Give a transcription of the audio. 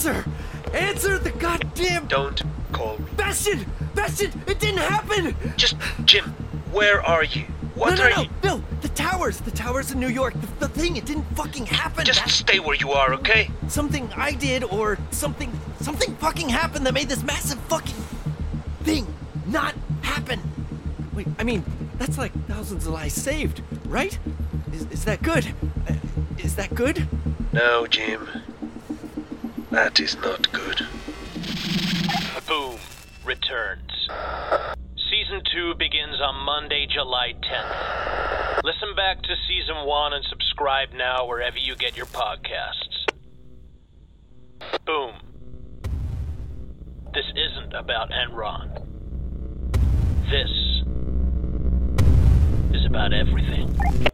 Answer! Answer the goddamn Don't call me. Bastion! Bastion! It didn't happen! Just, Jim, where are you? What no, no, no, you? no! The towers! The towers in New York! The, the thing, it didn't fucking happen! Just stay where you are, okay? something I did or something something fucking happened that made this massive fucking thing not happen. Wait, I mean, that's like thousands of lives saved, right? Is, is that good? Uh, is that good? No, Jim. That is not good. Boom returns. Season 2 begins on Monday, July 10th. Listen back to Season 1 and subscribe now wherever you get your podcasts. Boom. This isn't about Enron. This is about everything.